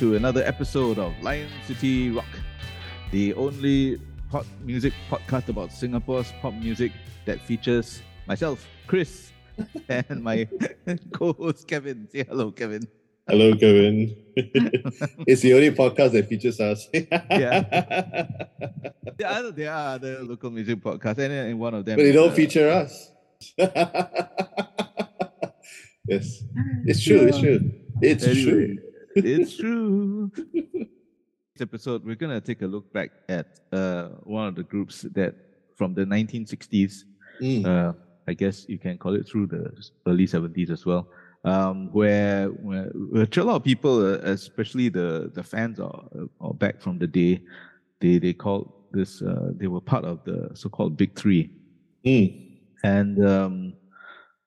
welcome to another episode of Lion City Rock, the only pop music podcast about Singapore's pop music that features myself, Chris, and my co-host Kevin. Say hello, Kevin. Hello, Kevin. it's the only podcast that features us. yeah. There are, there are other local music podcasts, and, and one of them. But they don't uh, feature us. yes. It's true, it's true. It's Anyway, true. It's true. This episode, we're gonna take a look back at uh, one of the groups that from the 1960s. Mm. Uh, I guess you can call it through the early 70s as well. Um, where, where, which a lot of people, uh, especially the the fans are, or back from the day, they they called this. Uh, they were part of the so-called Big Three. Mm. And um,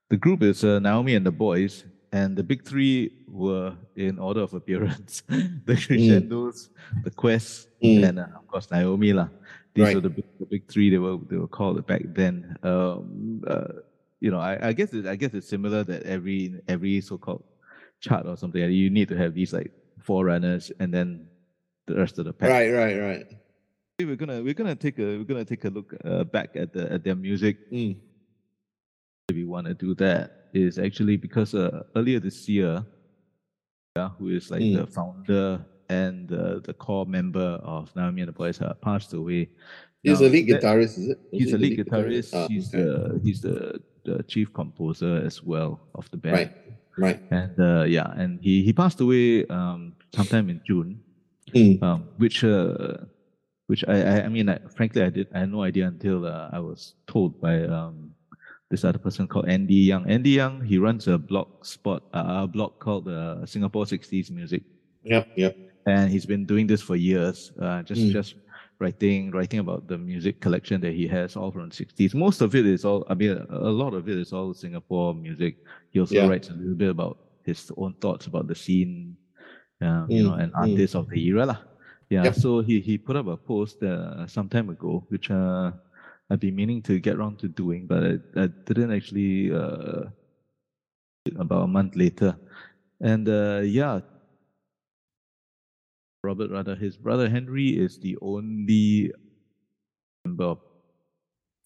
the group is uh, Naomi and the Boys, and the big three were in order of appearance: the Crescendos, the Quest, Mm. and uh, of course Naomi lah. These Right. were the big, the big three. They were they were called back then. Um, uh, you know, I, I guess it, I guess it's similar that every every so-called chart or something you need to have these like four runners and then the rest of the pack. Right, right, right. We're gonna we're gonna take a we're gonna take a look uh, back at the at their music Mm. We want to do that is actually because uh, earlier this year, yeah, who is like Mm. the founder and uh, the core member of Naomi and the Boys, uh, passed away. He's Now, a lead guitarist, is it? Was He's he a lead guitarist. Ah, he's okay. the he's the, the chief composer as well of the band. Right, right. And uh, yeah, and he he passed away um, sometime in June Mm. um, which uh, which I, I I mean I, frankly I did I had no idea until uh, I was told by um, this other person called Andy Young. Andy Young he runs a blog spot uh, a blog called uh, Singapore 60s Music, Yep, yep. and he's been doing this for years. Uh, just Mm. just writing writing about the music collection that he has all from the 60s. Most of it is all I mean a, a lot of it is all Singapore music. He also Yeah. writes a little bit about his own thoughts about the scene um, you know, Mm, and mm. artists of the era lah. Yeah, Yep. so he he put up a post uh, some time ago, which uh, I've been meaning to get around to doing, but I, I didn't actually uh, about a month later. And uh, yeah, Robert rather his brother Henry is the only member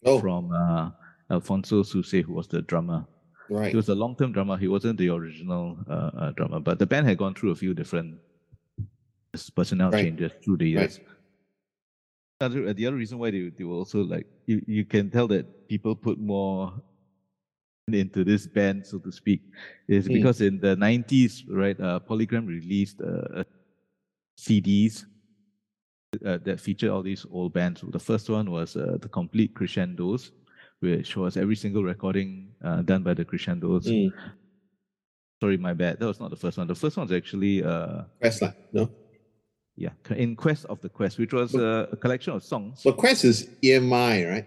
Oh, from uh, Alfonso Suse, who was the drummer. right. He was a long-term drummer. He wasn't the original uh, uh, drummer, but the band had gone through a few different personnel Right. changes through the Right. Other, the other reason why they, they were also like you, you can tell that people put more into this band, so to speak, is Mm. because in the 90s, right, uh, Polygram released uh, CDs uh, that featured all these old bands. The first one was uh, the Complete Crescendos, which was every single recording uh, done by the Crescendos. Mm. Sorry, my bad. That was not the first one. The first one was actually uh, Quest no? Yeah, in Quest of the Quest, which was uh, a collection of songs. But Quest is EMI, right?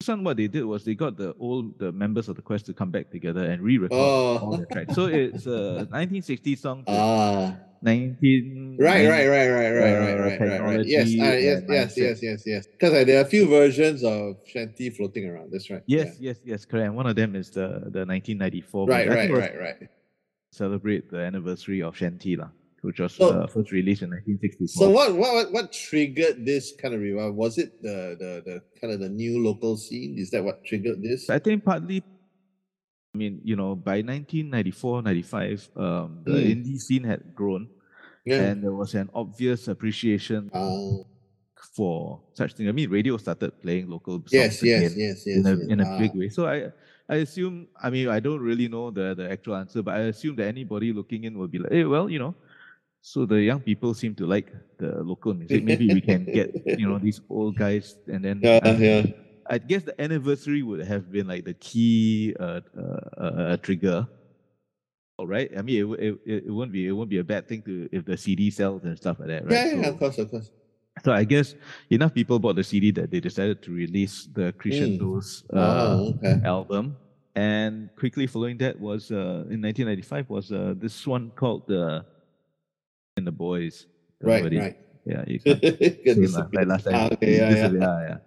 This what they did was they got the old the members of the Quest to come back together and re-record Oh. all the tracks. So it's uh, 1960 songs, Ah, 19 right, right, right, right, right, right, right, right, right. Yes, uh, yes, yes, yes, yes, yes. Because uh, there are a few versions of Shanty floating around. That's right. Yes, yes, yes, correct. And one of them is the the 1994. Right, right, think it was right, right. Celebrate the anniversary of Shanty, lah, which was So- uh, first released in 1964. So what, what, what, triggered this kind of revival? Was it the, the, the kind of the new local scene? Is that what triggered this? I think partly, I mean, you know, by 1994, 95, um, the Mm. indie scene had grown Yeah. and there was an obvious appreciation Ah, for such things. I mean, radio started playing local songs yes, yes, again yes, yes. in a, yes. in a Ah, big way. So I, I assume, I mean, I don't really know the, the actual answer, but I assume that anybody looking in will be like, hey, well, you know, so the young people seem to like the local music. Maybe we can get, you know, these old guys and then Yeah, I- yeah. I guess the anniversary would have been like the key uh, uh, uh, trigger. All right. I mean, it, it, it, won't be it won't be a bad thing to if the CD sells and stuff like that, right? Yeah, yeah, so, of course, of course. so I guess enough people bought the CD that they decided to release the Crescendos uh, oh, okay. album. And quickly following that was uh, in 1995 was uh, this one called the and the Boys. Right, right. Yeah, you can Good same, to see. like last time. Ah, okay, yeah, yeah. yeah.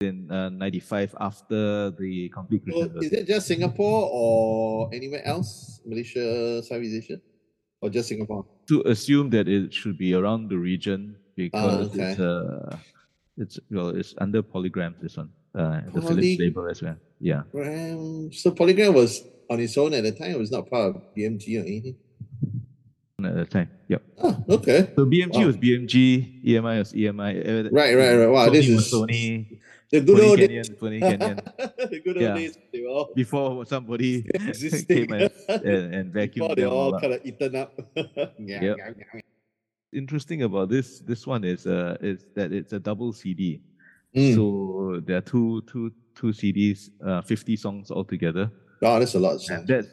In uh, 95 after the complete So is it just Singapore or anywhere else? Malaysia, Southeast Asia? or just Singapore? To assume that it should be around the region because okay. it's uh it's well it's under polygram this one. Uh the Philips label as well. Yeah. So Polygram was on its own at the time. It was not part of BMG or anything. At the time. Yep. Oh, okay. So BMG Wow. was BMG, EMI was EMI. uh, Right, right, right. Wow, Sony this is Sony. the good Sony old Canyon, days. Sony Canyon. the good old Yeah. days. They were all Before somebody came and, and, and Before vacuumed they them all all up. kind of eaten up. Yeah, Yep. yeah, yeah. Interesting about this this one is uh is that it's a double CD. Mm. So there are two two two CDs, uh, 50 songs altogether. oh, that's a lot of And songs. that's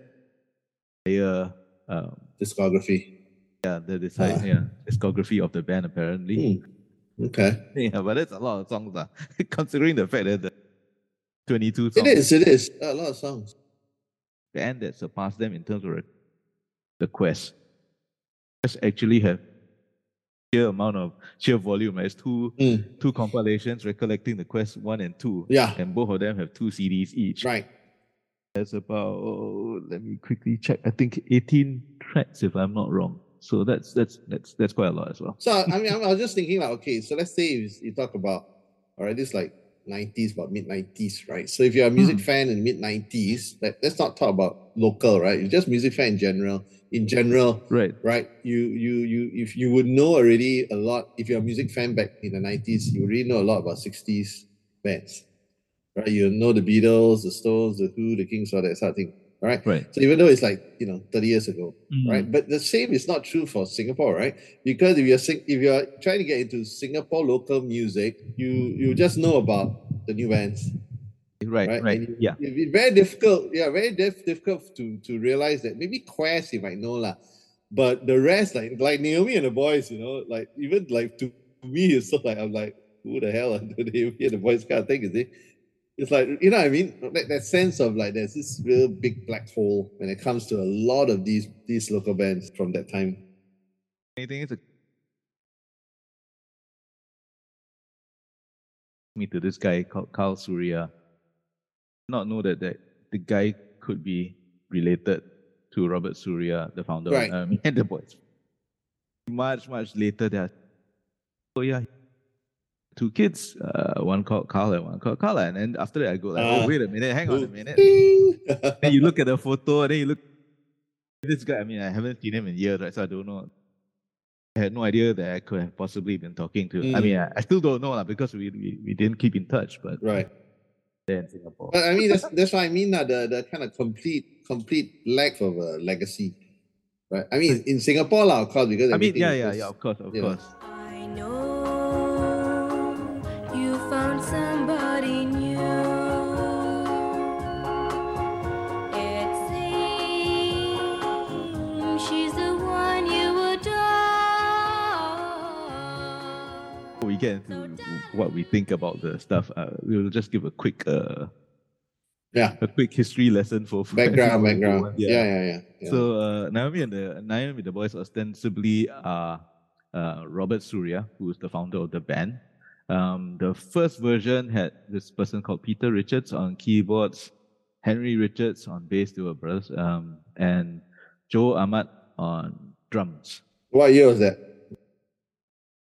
uh, um, Discography. Yeah, the design, Ah. yeah, discography of the band apparently. Hmm. Okay. Yeah, but that's a lot of songs, uh, considering the fact that the 22 It songs is, it is. A lot of songs. band that surpassed them in terms of the Quest. Quest actually have sheer amount of sheer volume. It's two Mm. two compilations recollecting the Quest one and two, Yeah, and both of them have two CDs each. right. That's about oh, let me quickly check. I think 18 tracks, if I'm not wrong. So that's that's that's that's quite a lot as well. So I mean, I was just thinking like, okay, so let's say you, you talk about, all right, this like '90s, about mid '90s, right? So if you're a music Hmm. fan in mid '90s, let, let's not talk about local, right? You're just music fan in general. In general, Right. right? You you you if you would know already a lot. If you're a music fan back in the '90s, you already know a lot about '60s bands, right? You know the Beatles, the Stones, the Who, the Kinks, all that sort of thing, right? Right. So even though it's like you know 30 years ago, Mm. right? But the same is not true for Singapore, right? Because if you're sing- if you're trying to get into Singapore local music, you you just know about the new bands, Right. right? Right. You- Yeah. be very difficult. Yeah, very diff- difficult to to realize that maybe Quest you might know lah, but the rest like like Naomi and the boys, you know, like even like to me it's so like I'm like who the hell are the Naomi and the boys kind of thing is it? It's like you know what I mean that, that sense of like there's this real big black hole when it comes to a lot of these these local bands from that time. Anything is a me to this guy called Carl Surya. Not know that, that the guy could be related to Robert Surya, the founder Right. of um, and the boys. Much, much later that oh yeah. Two kids, uh, one called Carl and one called Carla. And then after that I go like, Ah. oh wait a minute, hang on a minute. Ding! then you look at the photo, and then you look this guy. I mean, I haven't seen him in years, right? So I don't know. I had no idea that I could have possibly been talking to. I Mm. mean, I, I still don't know lah because we, we we didn't keep in touch. But right. there in Singapore, But I mean that's that's what I mean uh, the the kind of complete complete lack of a legacy. Right. I mean in Singapore lah, of course, because I mean, everything yeah, is yeah, yeah. Of course, of you know. course. I know we get into what we think about the stuff, uh, we'll just give a quick uh, Yeah. a quick history lesson for for Background, background. wants- Yeah, yeah, yeah. yeah. So uh, Naomi and the Naomi the boys ostensibly are uh, Robert Surya, who is the founder of the band. Um, the first version had this person called Peter Richards on keyboards, Henry Richards on bass, they were brothers, um, and Joe Ahmad on drums. what year was that?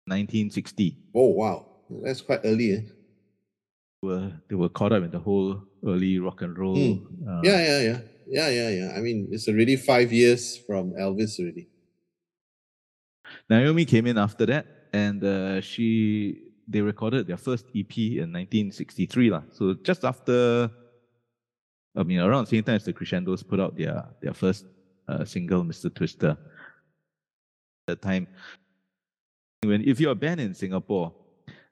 1960. Oh wow. That's quite early. Eh? They were they were caught up in the whole early rock and roll. Hmm. uh, Yeah, yeah, yeah. Yeah, yeah, yeah. I mean it's already five years from Elvis already. Naomi came in after that, and uh, she they recorded their first EP in 1963, lah. So just after, I mean, around the same time as the Crescendos put out their their first uh, single, Mr. Twister. At the time, when if you're a band in Singapore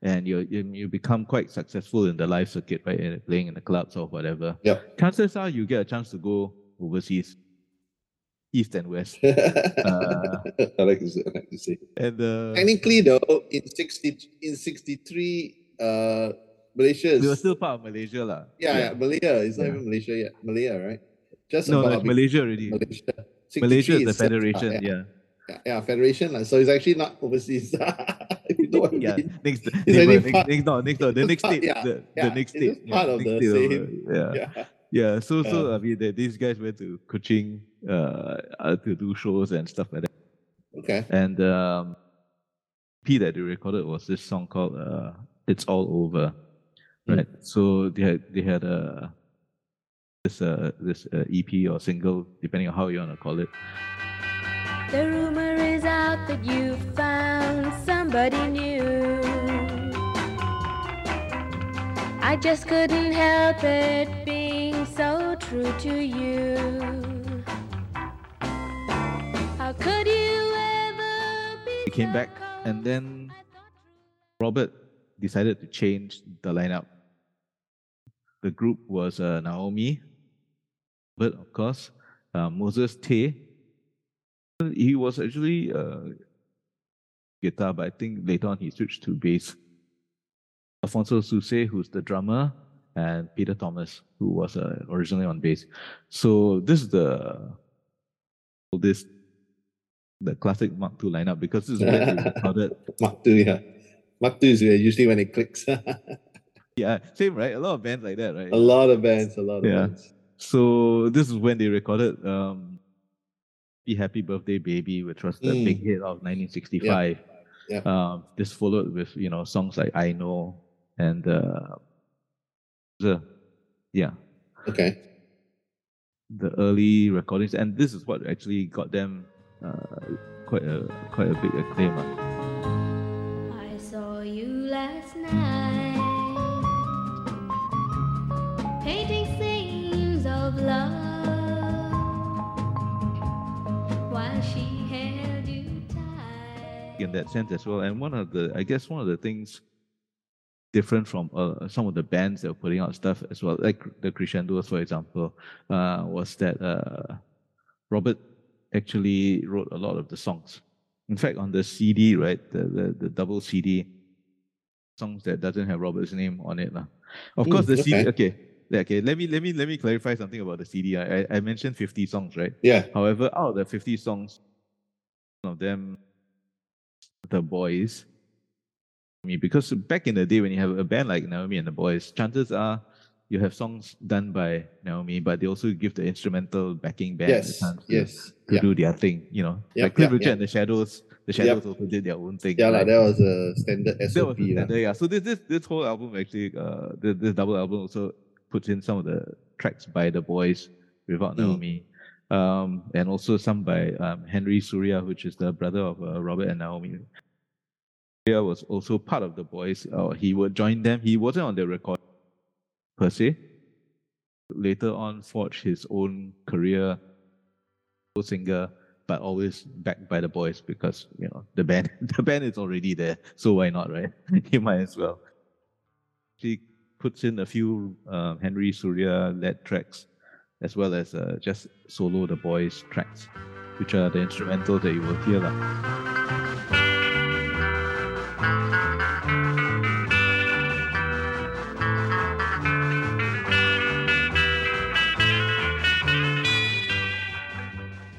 and you you become quite successful in the live circuit, right, playing in the clubs or whatever, Yep. chances are you get a chance to go overseas, east and west. I like to say, I like to say. And uh, Technically though, in sixty in sixty three, uh Malaysia is we were still part of Malaysia, lah. yeah, yeah, Malaya. It's not Yeah. even Malaysia yet. Malaya, right? Just No, no, about it's Malaysia already. Malaysia. Malaysia is the uh, federation, yeah, yeah. yeah, yeah, federation. lah. So it's actually not overseas. you know what I Yeah, mean. next, It's neighbor, next, part- next, no, next, door, the next state, yeah, the, yeah, the next state, part of next the state over, same- yeah, Yeah. yeah. So, so Uh. I mean, they, these guys went to Kuching uh, uh, to do shows and stuff like that. Okay. And um, P that they recorded was this song called uh, "It's All Over," Mm. right? So they had they had a this uh, this uh, EP or single, depending on how you want to call it. The rumor is out that you've found somebody new. I just couldn't help it being so true to you. How could you ever be? He came back, and then Robert decided to change the lineup. The group was uh, Naomi, but of course, uh, Moses Tay. He was actually uh, guitar, but I think later on he switched to bass. Alfonso Suse, who's the drummer, and Peter Thomas, who was uh, originally on bass. So this is the this the classic Mark II lineup because this is when they recorded Mark II, yeah. Mark II is usually when it clicks. Yeah, same, right? A lot of bands like that, right? A lot of bands, a lot of Yeah. bands. So this is when they recorded um Happy Birthday Baby, which was the Mm. big hit of 1965. Yeah. Um, this followed with, you know, songs like I Know and uh the yeah, Okay. the early recordings. And this is what actually got them uh quite a quite a big acclaim. ah. In that sense as well. And one of the, I guess, one of the things different from uh, some of the bands that were putting out stuff as well, like the Crescendos, for example, uh, was that uh, Robert actually wrote a lot of the songs. In fact, on the CD, right, the the, the double CD, songs that doesn't have Robert's name on it, lah. Of Mm, course, the CD. okay. Okay, yeah, okay. Let me let me let me clarify something about the CD. I I- mentioned fifty songs, right? Yeah. However, out of the 50 songs, one of them, the boys, I mean, because back in the day when you have a band like Naomi and the Boys, chances are you have songs done by Naomi, but they also give the instrumental backing band Yes. a chance to, Yes. to Yeah. do their thing, you know. Yep, like Cliff yep, Richard yep. and the Shadows, the Shadows also did their own thing. Yeah, right? that was a standard SOP. that was lah. standard, yeah. So this this this whole album actually, uh, this, this double album also puts in some of the tracks by the boys without Mm. Naomi, um, and also some by um, Henry Surya, which is the brother of uh, Robert and Naomi. Surya was also part of the boys. Uh, he would join them. He wasn't on the record per se. Later on, forged his own career, as a singer, but always backed by the boys because you know the band the band is already there, so why not, right? you might as well. He puts in a few um, Henry Surya led tracks, as well as uh, just solo the boys tracks, which are the instrumental that you will hear. lah.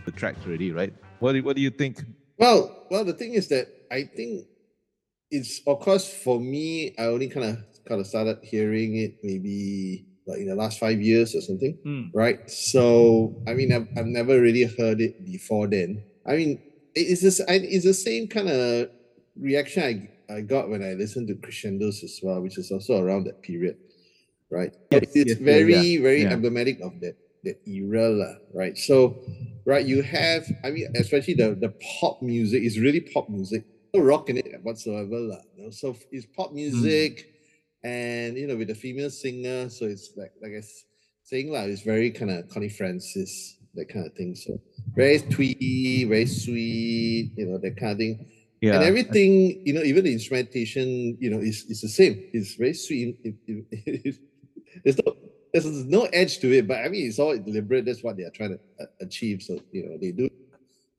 The tracks already, right? What do, what do you think? Well, well, the thing is that I think it's of course for me. I only kind of kind of started hearing it maybe like in the last five years or something, Hmm. right? So I mean, I've, I've never really heard it before then. I mean, it's just I, it's the same kind of reaction I I got when I listened to Crescendos as well, which is also around that period, right? Yes, it's yes, very yeah, very yeah. emblematic of that that era, lah, right? So right? You have, I mean, especially the the pop music is really pop music, no rock in it whatsoever, lah. You know? So it's Hmm. pop music, and you know, with the female singer, so it's like like I saying, lah, it's very kind of Connie Francis, that kind of thing. So very twee, very sweet, you know, that kind of thing. Yeah. And everything, you know, even the instrumentation, you know, is, is the same. It's very sweet. It, it, it, there's no there's no edge to it, but I mean, it's all deliberate. That's what they are trying to uh, achieve. So you know, they do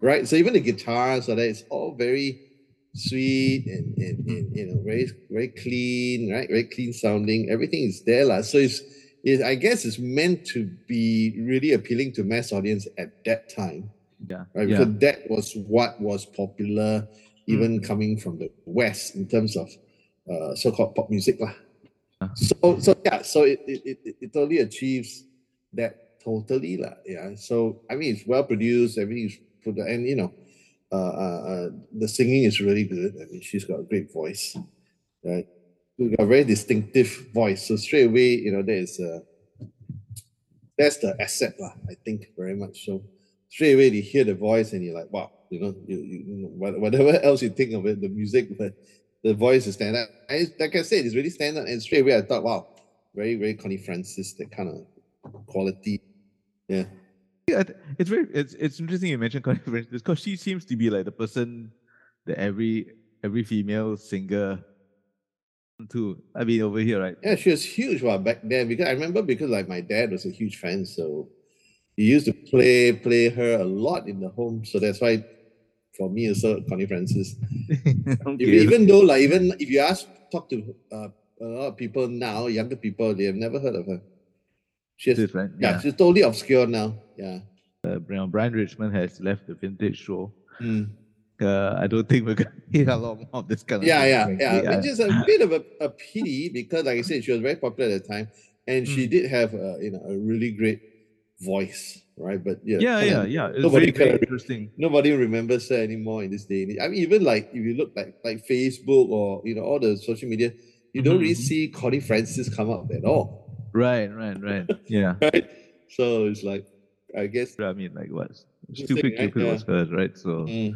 right. So even the guitars, so that it's all very sweet and, and, and you know, very very clean, right? Very clean sounding. Everything is there, lah. So it's, it's I guess it's meant to be really appealing to mass audience at that time yeah. right? yeah. Because that was what was popular, even coming from the West in terms of uh, so-called pop music, lah. Uh. So, so yeah, so it, it, it, it totally achieves that totally lah. Yeah. So I mean, it's well produced. Everything's put the and you know, uh, uh, uh, the singing is really good. I mean, she's got a great voice, right? She's got a very distinctive voice. So straight away, you know, there is a that's the asset lah. I think very much so. Straight away, you hear the voice and you're like, wow, you know, you, you what- whatever else you think of it, the music, but the voice is stand out. I, like I said, it's really stand out. And straight away, I thought, wow, very, very Connie Francis, that kind of quality. Yeah. Yeah, it's very it's it's interesting you mentioned Connie Francis because she seems to be like the person that every every female singer to. I mean over here, right? Yeah, she was huge while back then because I remember because like my dad was a huge fan, so he used to play play her a lot in the home. So that's why for me also Connie Francis. Okay. Even, though like even if you ask talk to uh, a lot of people now, younger people, they have never heard of her. She's right? yeah, she's totally obscure now. Yeah. Uh, Brian, Richmond has left the vintage show. Mm. Uh, I don't think we're gonna hear a lot more of this kind of Yeah, thing, yeah, frankly. yeah. Which is a bit of a, a pity because, like I said, she was very popular at the time, and she Mm. did have a you know a really great voice, right? But yeah, yeah, yeah, yeah. It's nobody very, very interesting. nobody remembers her anymore in this day. and age. I mean, even like if you look like like Facebook or you know all the social media, you don't really Mhm, see Connie Francis come up at all, Right, right, right. Yeah. right? So it's like, I guess. I mean, like what? Stupid right? Cupid was Yeah. hers, right? So, Mm,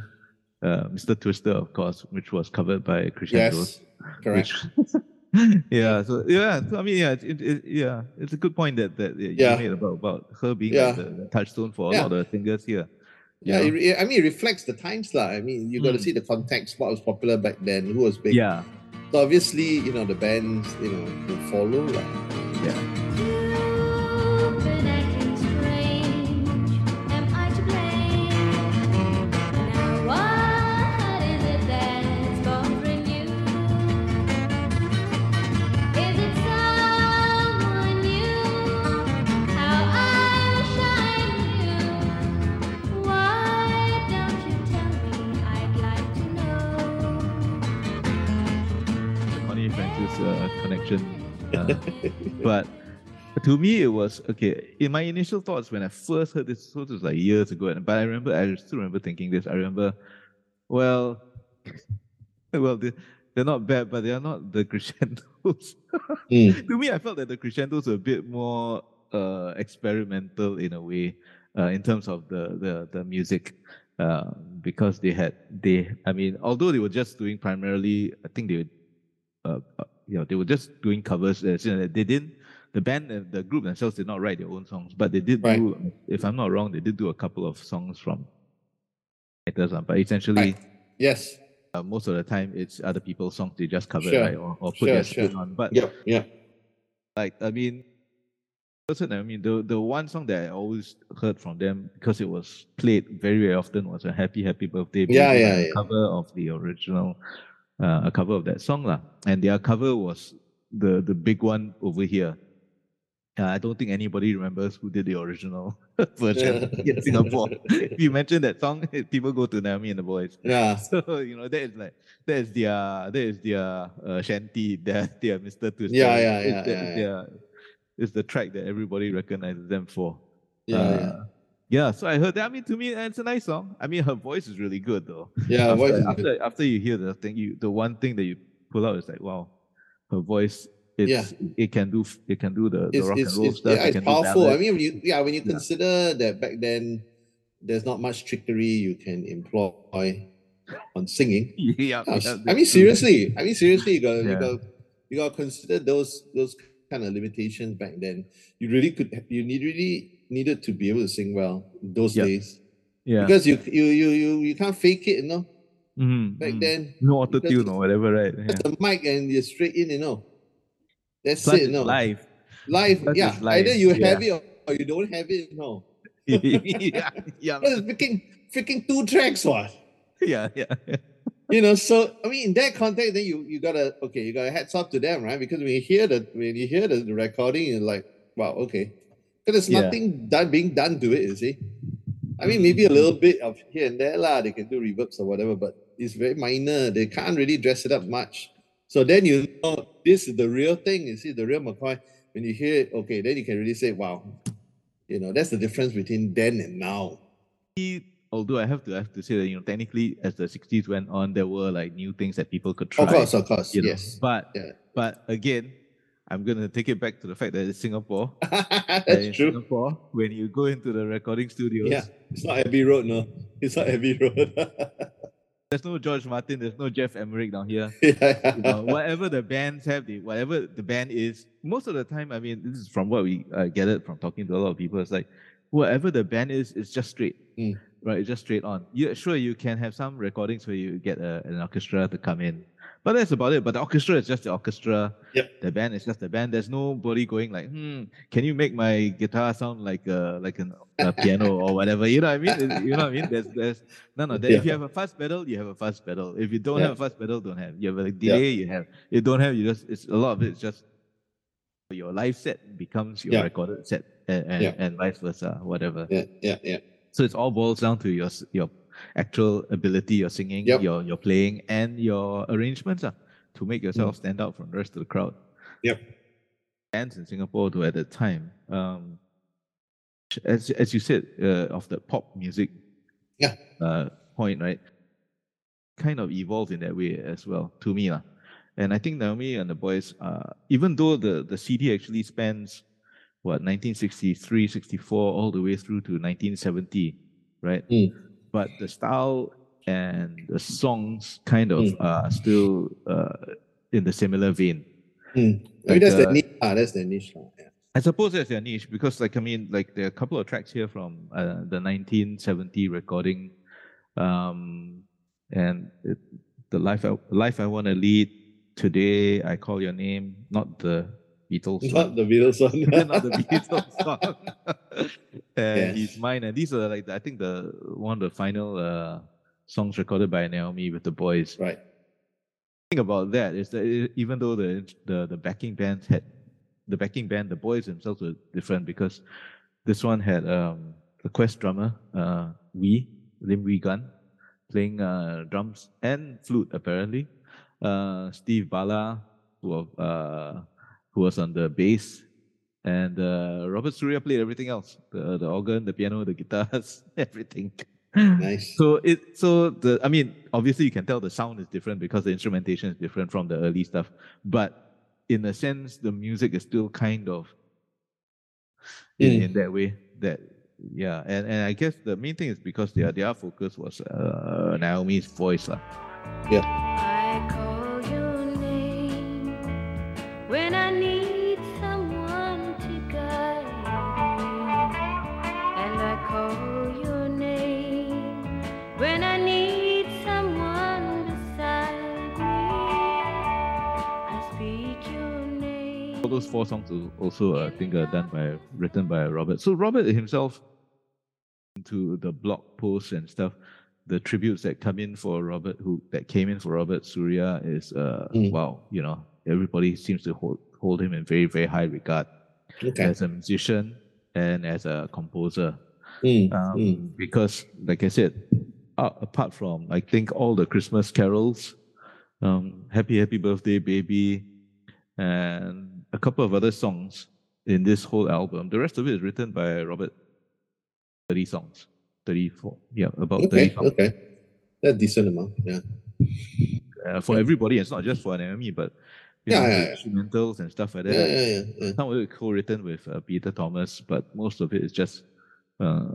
uh, Mr. Twister, of course, which was covered by Crescendo. yes, correct. Which, yeah. So yeah. So I mean, yeah. It, it, yeah. It's a good point that that you Yeah. made about about her being Yeah. the, the touchstone for a lot of singers here. Yeah, it, I mean, it reflects the times, lah. I mean, you got to Mm. see the context, what was popular back then, who was big. yeah. So obviously, you know, the bands, you know, will follow. lah. Yeah. But to me, it was okay. In my initial thoughts, when I first heard this, so it was like years ago, and- but I remember, I still remember thinking this. I remember, well, well, they, they're not bad, but they are not the crescendos. Mm. to me, I felt that the crescendos were a bit more uh, experimental in a way, uh, in terms of the the, the music, uh, because they had they. I mean, although they were just doing primarily, I think they, were, uh, uh, you know, they were just doing covers. Uh, they didn't. The band and the group themselves did not write their own songs, but they did Right. do. If I'm not wrong, they did do a couple of songs from. writers, uh, But essentially, Right. Yes. uh, most of the time, it's other people's songs they just cover, Sure. right, or, or put Sure, their spin sure. on. But yeah, Yep. like I mean, person. I mean, the the one song that I always heard from them because it was played very very often was a "Happy Happy Birthday." Yeah, yeah, yeah. Cover of the original, uh, a cover of that song lah. And their cover was the the big one over here. Uh, I don't think anybody remembers who did the original version in Singapore. if you mention that song, people go to Naomi and the Boys. Yeah. So you know that is like that is their that is their uh, shanty, their their Mr. Twister. Yeah, yeah, It's yeah, the- yeah, yeah. their- It's the track that everybody recognizes them for. Yeah. Uh, yeah. Yeah, so I heard that. I mean, to me, it's a nice song. I mean, her voice is really good, though. Yeah. after, voice after, after you hear the thing, you the one thing that you pull out is like, wow, her voice. It's, Yeah. it can do it can do the, the it's, rock it's, and roll stuff. yeah, it it's powerful. I mean, when you, yeah, when you Yeah. consider that back then there's not much trickery you can employ on singing. yeah, yeah, I mean, seriously. I mean, seriously, you got you Yeah. got you got to consider those those kind of limitations back then. You really could you need really needed to be able to sing well those Yeah. days Yeah. because you you you you you can't fake it, you know. Mhm, Back mhm. then, no auto tune or whatever, right? Yeah. the mic and you're straight in, you know. That's Plus it, no. live. Live, Plus yeah. live, Either you yeah. have it or, you don't have it, no. yeah, yeah, But it's freaking freaking two tracks, what? yeah, yeah. you know so i mean in that context then you you gotta okay you gotta hats off to them right because when you hear the when you hear the, recording you're like wow okay there's Yeah. nothing done being done to it you see i mean maybe a little bit of here and there lah they can do reverbs or whatever but it's very minor they can't really dress it up much so then you know this is the real thing you see the real mccoy when you hear it okay then you can really say wow You know, that's the difference between then and now. Although I have to I have to say that you know technically as the 60s went on, there were like new things that people could try. Of course, of course, you know. yes. But Yeah. but again, I'm gonna take it back to the fact that it's Singapore. that's true. Singapore, when you go into the recording studios, Yeah, it's not Abbey Road, no. It's not Abbey Road. there's no George Martin, there's no Geoff Emerick down here. yeah. you know, whatever the bands have, the whatever the band is, most of the time, I mean, this is from what we uh, gathered from talking to a lot of people. It's like whatever the band is, it's just straight, Mm. right? It's just straight on. You sure you can have some recordings where you get a, an orchestra to come in, but that's about it. But the orchestra is just the orchestra. Yep. The band is just the band. There's nobody going like, hmm, can you make my guitar sound like a like an, a piano or whatever? You know what I mean? It- You know what I mean? There's there's none of that. If you have a fuzz pedal, you have a fuzz pedal. If you don't Yeah. have a fuzz pedal, don't have. You have a delay, you have. You don't have. You just. It's a lot of it's just your live set becomes your Yeah. recorded set, and and, Yeah. and vice versa, whatever. yeah, yeah, yeah. So it's all boils down to your your actual ability, your singing, Yep. your your playing, and your arrangements uh, to make yourself stand out from the rest of the crowd. Yep. Bands in Singapore, though, at the time, um, as as you said, uh, of the pop music, Yeah. uh, point, right? Kind of evolved in that way as well, to me, lah. And I think Naomi and the boys, uh, even though the the CD actually spans what 1963, 64, all the way through to 1970, right? Mm. But the style and the songs kind of Mm. are still uh, in the similar vein. Mm. I mean, Like, that's the uh, niche. Ah, that's the niche. Yeah. I suppose that's their niche because, like, I mean, like there are a couple of tracks here from uh, the 1970 recording, um, and it, the life I, life I want to lead today. I call your name, not the Beatles. Not the Beatles one. not the Beatles song. and Yes. he's mine, and these are like I think the one of the final uh, songs recorded by Naomi with the boys. right. thing about that is that even though the the the backing band had the backing band, the boys themselves were different because this one had um the Quest drummer, uh Wee, Lim Wee Gun, playing uh drums and flute apparently. Uh Steve Bala, who uh who was on the bass, and uh Robert Surya played everything else. The the organ, the piano, the guitars, everything. Nice. So it so the I mean obviously you can tell the sound is different because the instrumentation is different from the early stuff, but in a sense the music is still kind of in, Mm. in that way that yeah and, and I guess the main thing is because their their focus was uh, Naomi's voice lah. I those four songs are also I think are done by written by Robert. So Robert himself into the blog posts and stuff. The tributes that come in for Robert, who that came in for Robert Surya, is uh, Mm. wow. You know, everybody seems to hold hold him in very very high regard Okay. as a musician and as a composer. Mm, Um, mm. Because, like I said, uh, apart from I think all the Christmas carols, um, "Happy Happy Birthday Baby," and a couple of other songs in this whole album, the rest of it is written by Robert. Thirty songs, thirty-four, yeah, about thirty Okay. songs Okay. That's decent amount. Yeah. uh, for everybody. It's not just for Naomi, but you Yeah, know, yeah, the yeah. instrumentals and stuff like that. Yeah. Yeah. yeah. Some of it co-written with uh, Peter Thomas, but most of it is just uh,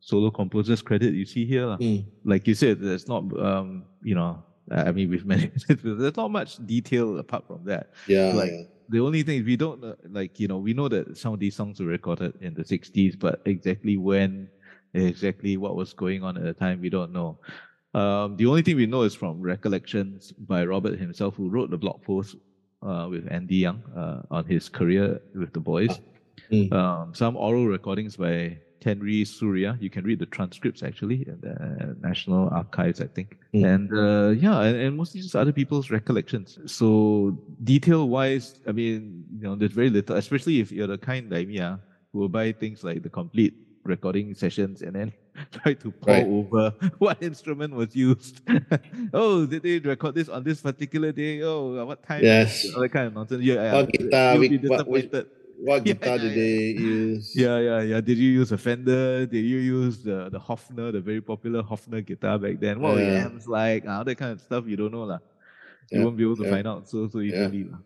solo composers credit you see here. Mm. Like you said, there's not, um, you know, I mean, we've managed, there's not much detail apart from that. Yeah. Like, yeah. The only thing is we don't, uh, like, you know, we know that some of these songs were recorded in the 60s, but exactly when, exactly what was going on at the time, we don't know. Um, the only thing we know is from recollections by Robert himself, who wrote the blog post uh, with Andy Young uh, on his career with the boys. Mm. Um, some oral recordings by Henry Surya. You can read the transcripts actually at the National Archives, I think. Mm. And uh, yeah, and, and mostly just other people's recollections. So detail wise, I mean, you know, there's very little, especially if you're the kind like me, ah, who will buy things like the complete recording sessions and then try to pour Right. over what instrument was used. oh, did they record this on this particular day? Oh, what time? Yes. All that kind of nonsense. Yeah, yeah. What guitar, which- what-. What guitar yeah, did yeah. they use? Yeah, yeah, yeah. Did you use a Fender? Did you use the the Hofner, the very popular Hofner guitar back then? What were Yeah. amps like? All that kind of stuff you don't know lah. You Yeah, won't be able to yeah. find out so so easily lah.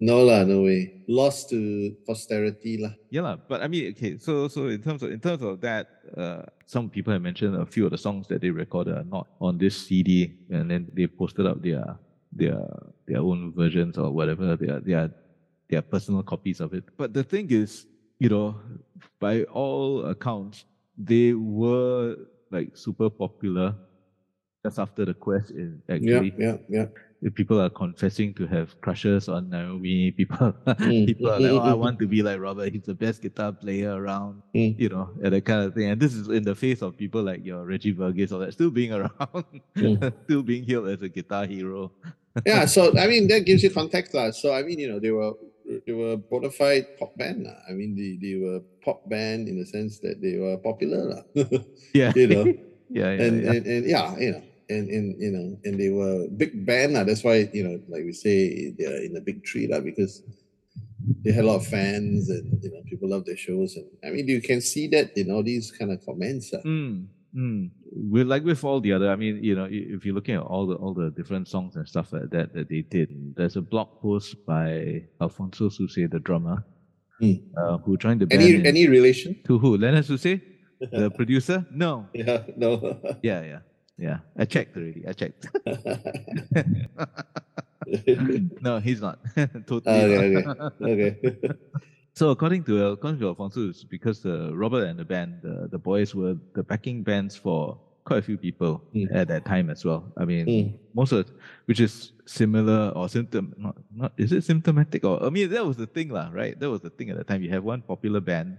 No lah, no way. Lost to posterity lah. Yeah, lah. But I mean, okay. So so in terms of in terms of that, uh, some people have mentioned a few of the songs that they recorded are not on this CD, and then they posted up their their their own versions or whatever their their their personal copies of it. But the thing is, you know, by all accounts, they were like super popular just after the quest in Yeah, actually yeah, yeah. people are confessing to have crushes on Naomi. People, Mm, people are like, oh, I mm, want to be like Robert. He's the best guitar player around, Mm. you know, and that kind of thing. And this is in the face of people like your Reggie Verghese or that still being around, Mm. still being hailed as a guitar hero. yeah, so I mean that gives you context lah. So I mean, you know, they were they were bona fide pop band lah. I mean, they, they were pop band in the sense that they were popular. Yeah, you know, yeah, yeah, and, yeah. and and yeah, you know, and and you know, and they were big band lah. That's why you know, like we say, they're in the big tree lah because they had a lot of fans and you know people love their shows and I mean you can see that in all these kind of comments. Mm, mm. With like with all the other, I mean, you know, if you're looking at all the all the different songs and stuff like that that they did, there's a blog post by Alfonso Suse, the drummer, Mm. uh, who joined the band. Any in- any relation? to who? Leonard Soosay, the producer? No. yeah, no. Yeah, yeah, yeah. I checked already. I checked. no, he's not. totally. okay, not. okay, okay. So according to according to Alfonso, it's because uh, Robert and the band, the, the boys were the backing bands for quite a few people Mm. at that time as well. I mean, Mm. most of it, which is similar or symptom not, not is it symptomatic or I mean that was the thing lah, right? That was the thing at the time. You have one popular band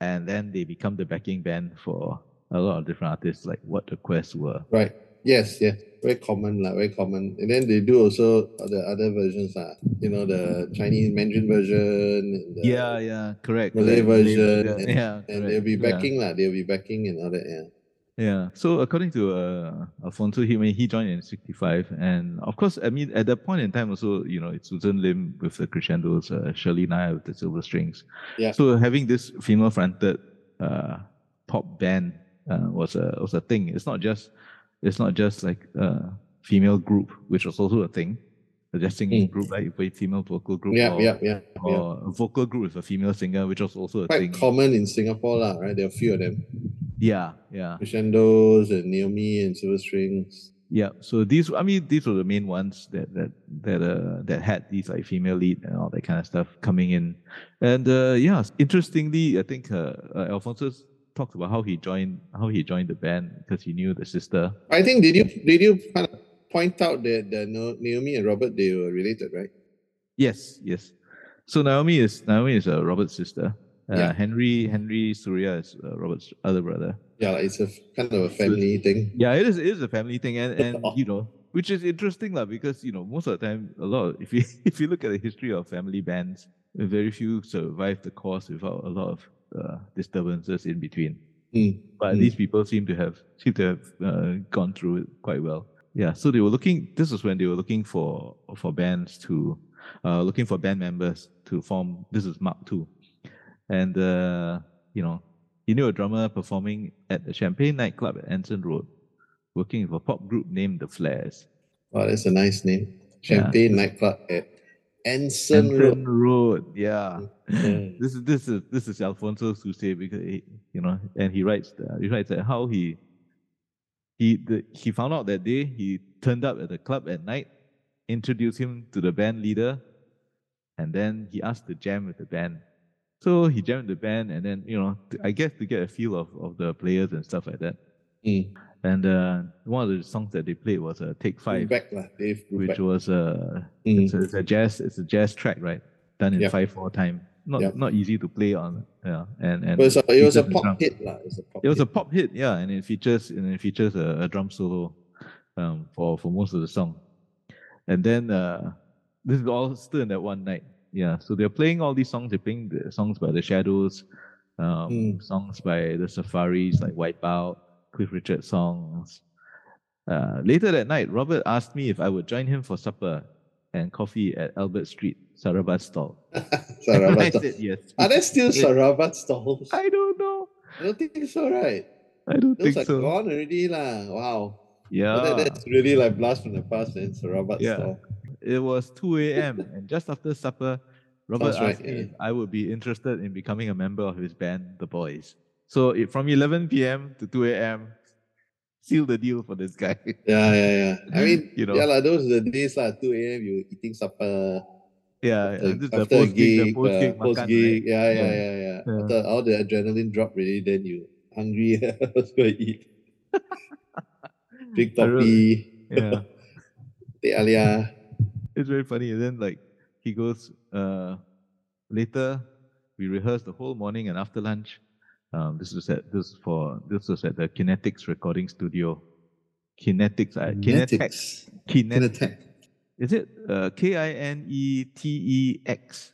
and then they become the backing band for a lot of different artists like what the Quest were. Right. Yes, yes. Very common, like very common. And then they do also the other versions, uh, you know, the Chinese Mandarin version, the Yeah, yeah, correct. Malay correct. version, and, yeah, and correct, they'll be yeah. backing, lah. They'll be backing and all that. Yeah. Yeah. So according to uh, Alfonso, he when he joined in '65, and of course, I mean at that point in time also, you know, it's Susan Lim with the crescendos, uh, Shirley Nair with the silver strings. Yeah. So having this female-fronted uh, pop band uh, was a was a thing. It's not just it's not just like a female group, which was also a thing. Just singing Mm. group, like a female vocal group, Yeah, or, yeah, yeah, yeah. a vocal group with a female singer, which was also a Quite thing. common in Singapore, lah. Right? There are a few of them. yeah, yeah. Crescendos and Naomi and Silver Strings. Yeah, so these I mean these were the main ones that that that uh that had these like female lead and all that kind of stuff coming in, and uh yeah, interestingly, I think uh, uh talked about how he joined how he joined the band because he knew the sister. I think did you did you kind of point out that the Naomi and Robert they were related, right? Yes, yes. So Naomi is Naomi is uh, Robert's sister. Uh, Yeah. Henry Henry Surya is uh, Robert's other brother. Yeah, it's a kind of a family thing. Yeah, it is. It is a family thing, and and you know, which is interesting, lah, because you know, most of the time, a lot. Of, if you if you look at the history of family bands, very few survive the course without a lot of uh, disturbances in between. Mm. But Mm. these people seem to have seem to have uh, gone through it quite well. Yeah, so they were looking. This was when they were looking for for bands to, uh, looking for band members to form. This is Mark Two, and uh, you know, he knew a drummer performing at the Champagne nightclub at Anson Road, working with a pop group named the Flares. Wow, that's a nice name. Champagne nightclub at Anson Anson Road. Road, yeah. Mm. This is this is this is Alfonso Suse because he, you know, and he writes uh, he writes that how he he the, he found out that day he turned up at the club at night, introduced him to the band leader, and then he asked to jam with the band. So he jammed the band, and then you know, I guess to get a feel of, of the players and stuff like that. Mm. And uh, one of the songs that they played was uh, "Take Five, Dave. which was uh, Mm. it's, a, it's a jazz it's a jazz track, right? Done in five four time. Not not easy to play on. Yeah, and and But it was a pop hit lah. It was a pop It was a hit. pop hit, yeah, and it features and it features a, a drum solo um, for for most of the song. And then uh, this is all still in that one night. Yeah, so they're playing all these songs. They're playing the songs by the Shadows, um, Mm. songs by the Surfaris like Wipeout, Cliff Richard songs. Uh, later that night, Robert asked me if I would join him for supper and coffee at Albert Street, Sarabat stall. And I said yes. Are there still Sarabat stalls? I don't know. I don't think so, right? I don't Those think are so. gone already, lah. Wow. Yeah. That, that's really like blast from the past, man. Sarabat Yeah. stall. It was 2 a.m. and just after supper, Robert Sounds right, asked me yeah. if I would be interested in becoming a member of his band, The Boys. So it, from 11 p.m. to 2 a.m., seal the deal for this guy. Yeah, yeah, yeah. I mean, You know. yeah, like those are the days lah. 2 a.m. you eating supper. yeah, After, the after post gig, post gig, uh, post gig. right? Yeah, yeah, Yeah. yeah, yeah. After all the adrenaline drop really, then you hungry. Let's go eat. Drink I remember- Yeah, Teh alia. it's very funny. And then like he goes uh later, we rehearsed the whole morning, and after lunch, um, this was at this for this was at the Kinetics recording studio. Kinetics, uh, Kinetics. Kinetech. Is it uh, K I N E T E X?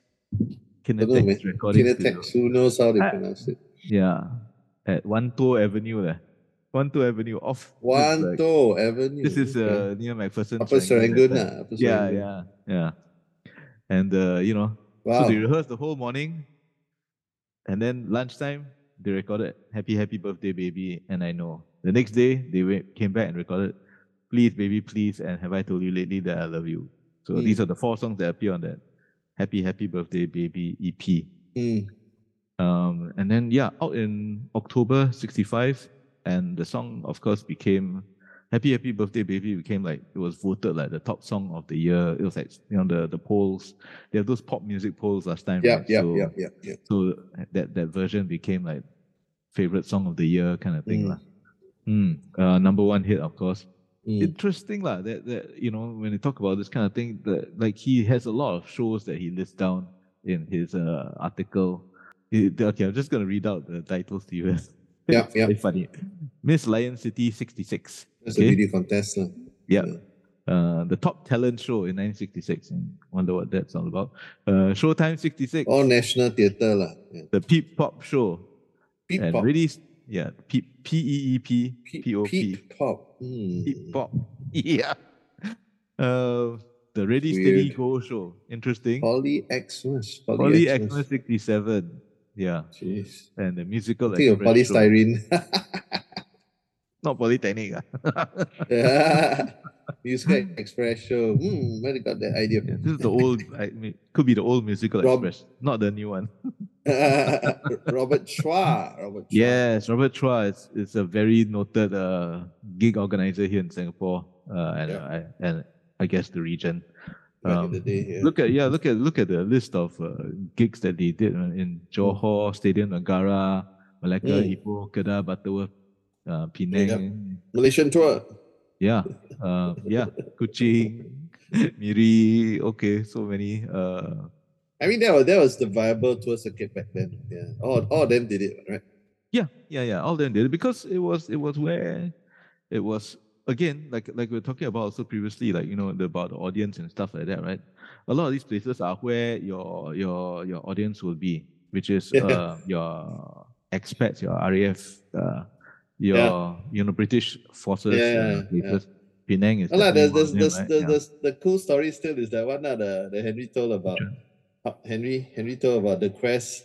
Kinetics recording studio. Who knows how they pronounce it? Yeah, at One Two Avenue there. One Two Avenue off. this, like- Avenue. This is okay. uh, near McPherson. Upper Serangoon. lah, Upper Yeah, yeah, yeah. And uh, you know, Wow. so they rehearsed the whole morning, and then lunchtime they recorded "Happy Happy Birthday, Baby" and I know. The next day they went, came back and recorded "Please, Baby, Please" and "Have I Told You Lately That I Love You." So Mm. these are the four songs that appear on that "Happy Happy Birthday, Baby" EP. Mm. Um, and then yeah, out in October '65, and the song, of course, became "Happy Happy Birthday, Baby." Became like it was voted like the top song of the year. It was like you know the the polls. They have those pop music polls last time. Yeah, right? yeah, so, yeah, yeah, yeah. So that that version became like favorite song of the year kind of thing, Mm. Mm. Uh, number one hit, of course. Mm. Interesting, lah. That that you know when you talk about this kind of thing, that like he has a lot of shows that he lists down in his uh, article. He- okay, I'm just gonna read out the titles to you. Yeah, yeah. very funny. Miss Lion City '66. That's okay. a beauty contest. lah. Yeah. Uh, the top talent show in 1966. And wonder what that's all about. Uh, Showtime '66. All national theatre. lah. Yeah. The Peep Pop Show. Peep and pop. really, yeah, Peep P E E P Peep, P O P. peep. Mm. Peep Pop. Yeah. Uh, the Ready Steady Go Show. Interesting. Poly Xmas. Poly Xmas. Xmas 67. Yeah. Jeez. And the musical I think of polystyrene. Not Polytechnic. ah. yeah. Musical Express show. Hmm, where they got that idea Yeah, this is the old, I mean, could be the old musical Rob- Express, not the new one. Robert Chua. Robert Chua. Yes, Robert Chua is, is a very noted uh, gig organizer here in Singapore, uh, and Yeah. I, and I guess the region. Um, the day. Yeah. Look at yeah, look at look at the list of uh, gigs that they did uh, in Johor, Stadium Negara, Malacca, Mm. Ipoh, Kedah, Butterworth, uh, Penang. Malaysian tour. Yeah, uh, yeah, Kuching, Miri. Okay, so many. Uh, I mean, that was, that was the viable tour circuit back then. Yeah. All, all of them did it, right? Yeah, yeah, yeah. All them did it because it was it was where it was again like like we were talking about also previously, like you know the, about the audience and stuff like that, right? A lot of these places are where your your your audience will be, which is uh, your expats, your RAF, uh, your you know British forces Yeah, uh, yeah, yeah. Penang is Oh, lah, the, definitely the, the, right? the, Yeah. the, cool story still is that one that the, the Henry told about. Sure. Henry Henry told about the Quest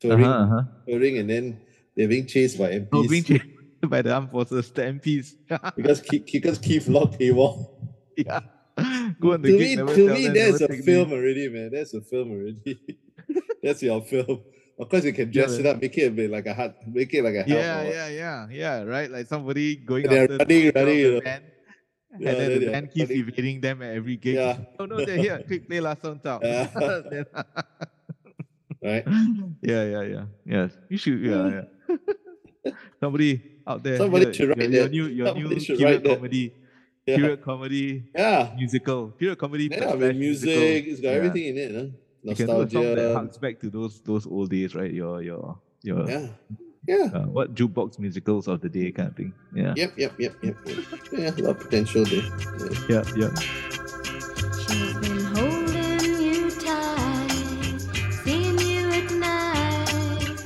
touring, Uh-huh, uh-huh. touring, and then they're being chased by MPs Oh, being chased by the armed forces, the MPs. because Keith, because Keith locked paywall. yeah. Go on the to gig, me, to me, that's a film leave. already, man. That's a film already. that's your film. Of course, you can Yeah, dress it up, make it a bit like a hut, make it like a. Yeah, yeah, yeah, yeah. Right, like somebody going They're after running, the running, the band, Yeah, and then the band keeps running. evading them at every gig. Yeah. Oh no, they're here. Quick, play last song out. Yeah. Right? yeah, yeah, yeah. Yes, you should. Yeah, yeah. Somebody out there. Somebody your, should your, write your that. new, your Somebody new period comedy, Yeah. period comedy Yeah. musical, period comedy. Yeah, slash with music, musical. it's got Yeah. everything in it, huh? You can do a song that harks back to those those old days, right? Your your your Yeah. Yeah. uh, what jukebox musicals of the day kind of thing. Yeah. Yep, yep, yep, yep, yep. Yeah, a lot of potential there. Yeah. Yeah, yeah. She's been holding you tight, seeing you at night.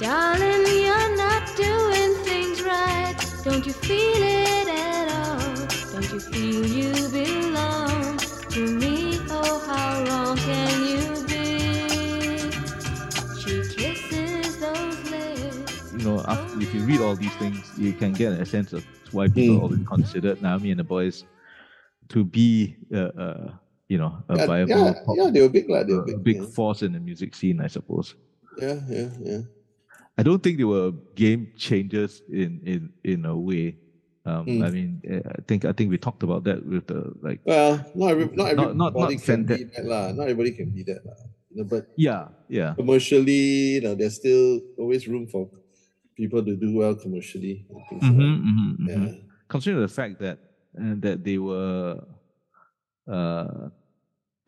Darling, you're not doing things right. Don't you feel it at all? Don't you feel you belong to how wrong can you be? She kisses those lips. You know, after, if you read all these things, you can get a sense of why people mm. always considered Naomi and the boys to be. Uh, uh, you know, a yeah, viable, yeah, pop, yeah, they were big, like, they were big, big yeah. force in the music scene, I suppose. Yeah, yeah, yeah. I don't think they were game changers in in in a way, um, Mm. I mean, uh, I think I think we talked about that with the like. Well, not every, not Not- everybody not- not can fanta- be that lah. Not everybody can be that lah. You know, but Yeah, yeah, commercially, you know, there's still always room for people to do well commercially. and things like Mhm, that. mhm, mhm. Yeah. Considering the fact that uh, that they were, uh,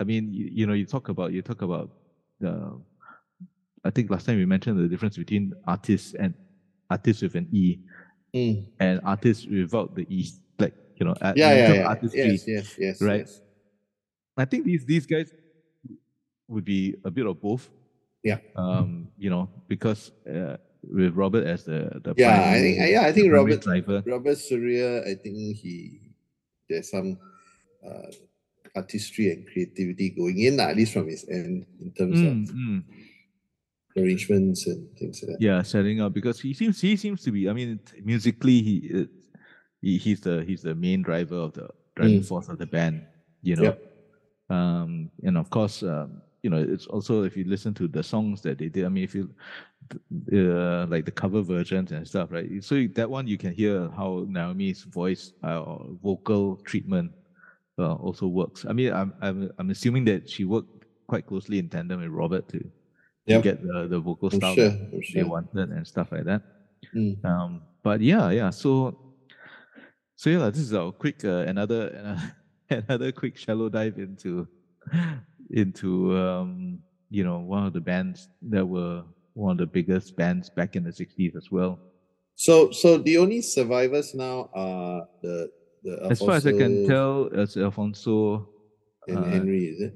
I mean, you, you know, you talk about you talk about the. I think last time we mentioned the difference between artists and artists with an E Mm. and artists without the E. Like you know, at, Yeah, yeah, yeah. artistry, Yes, yes, yes. right? yes. I think these these guys would be a bit of both. Yeah. Um, you know, because uh, with Robert as the the Yeah, I think yeah, I think Robert driver. Robert Suriya, I think he there's some uh, artistry and creativity going in, at least from his end in terms Mm, of mm. Arrangements and things like that. Yeah, setting up because he seems he seems to be. I mean, musically, he he he's the he's the main driver of the driving Mm. force of the band. You know, Yep. um, and of course, um, you know, it's also if you listen to the songs that they did. I mean, if you uh, like the cover versions and stuff, right? So that one you can hear how Naomi's voice uh, or vocal treatment uh, also works. I mean, I'm I'm I'm assuming that she worked quite closely in tandem with Robert to, to Yep. get the the vocal style sure. I'm they wanted and stuff like that. Mm. Um, but yeah, yeah. So, so yeah, this is our quick uh, another another quick shallow dive into into um, you know one of the bands that were one of the biggest bands back in the '60s as well. So, so the only survivors now are the the As far as I can tell, it's Alfonso. and uh, Henry, is it?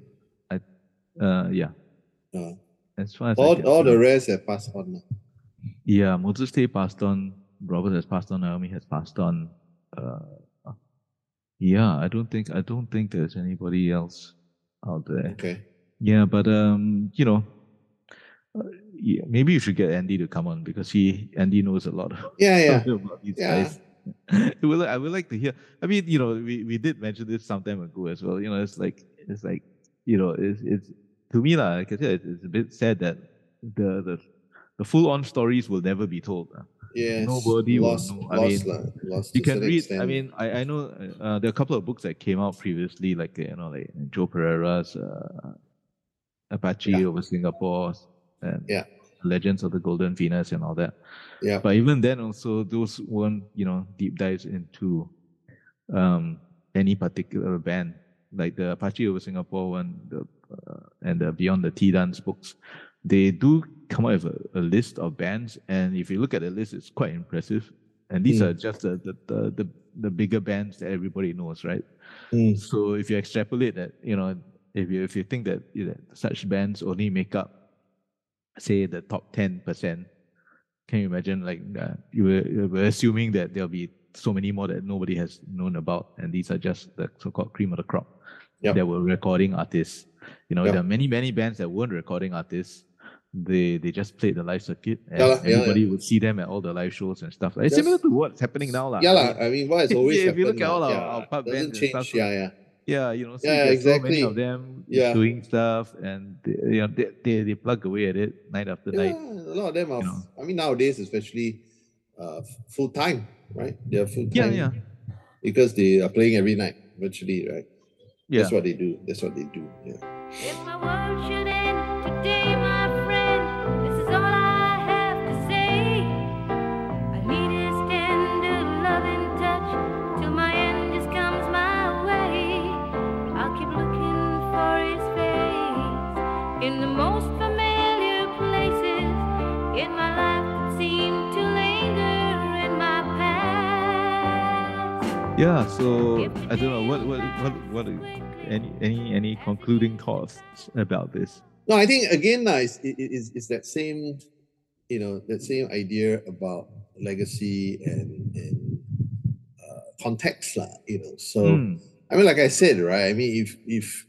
Uh, yeah. Uh, As far as all all the rest have passed on. Yeah, Moses Tay passed on. Robert has passed on. Naomi has passed on. Uh, yeah, I don't think I don't think there's anybody else out there. Okay. Yeah, but um, you know, uh, yeah, maybe you should get Andy to come on because he Andy knows a lot Yeah, yeah, about these yeah. guys. I would, I would like to hear. I mean, you know, we, we did mention this some time ago as well. You know, it's like it's like you know, it's it's to me. Like I said, it's, a bit sad that the the the full on stories will never be told. lah. Yes. Nobody will know. I Lost, mean, lah, lost You can read. I mean, I I know uh, there are a couple of books that came out previously, like you know, like Joe Pereira's uh, Apache Yeah. over Singapore, and Yeah. Legends of the Golden Venus and all that. yeah, But even then, also those weren't you know deep dives into um, any particular band, like the Apache over Singapore one, the uh, and the Beyond the Tea Dance books. They do come out with a, a list of bands, and if you look at the list, it's quite impressive. And these Mm. are just the the, the the bigger bands that everybody knows, right? Mm, So if you extrapolate that, you know, if you if you think that you know, such bands only make up, say, the top ten percent, can you imagine? Like uh, you were, you were assuming that there'll be so many more that nobody has known about, and these are just the so-called cream of the crop. Yep. That were recording artists. You know, Yep. there are many many bands that weren't recording artists. They they just played the live circuit, and Yeah lah, yeah, everybody would see them at all the live shows and stuff. It's Just- similar to what's happening now, lah. yeah, mean, I mean, what if always you- if you look at all our- yeah, our pub bands and stuff, yeah, yeah. Yeah, you know, so Yeah, there's so many of them Yeah. doing stuff, and they, you know, they, they, they plug away at it night after night. Yeah, night. a lot of them are. you know. I mean, nowadays, especially uh, full time, right? They're full Yeah, time. yeah, Because they are playing every night virtually, right? yeah. That's what they do. That's what they do. Yeah. If my world should end today, my friend, this is all I have to say. I need his tender loving touch till my end just comes my way. I'll keep looking for his face in the most familiar places in my life that seem to linger in my past. Yeah, so I don't know what what what what any any any concluding thoughts about this. No, I think again, uh, it's, it, it's, it's that same, you know, that same idea about legacy and and uh, context, lah. You know, so. Hmm, I mean, like I said, right? I mean, if if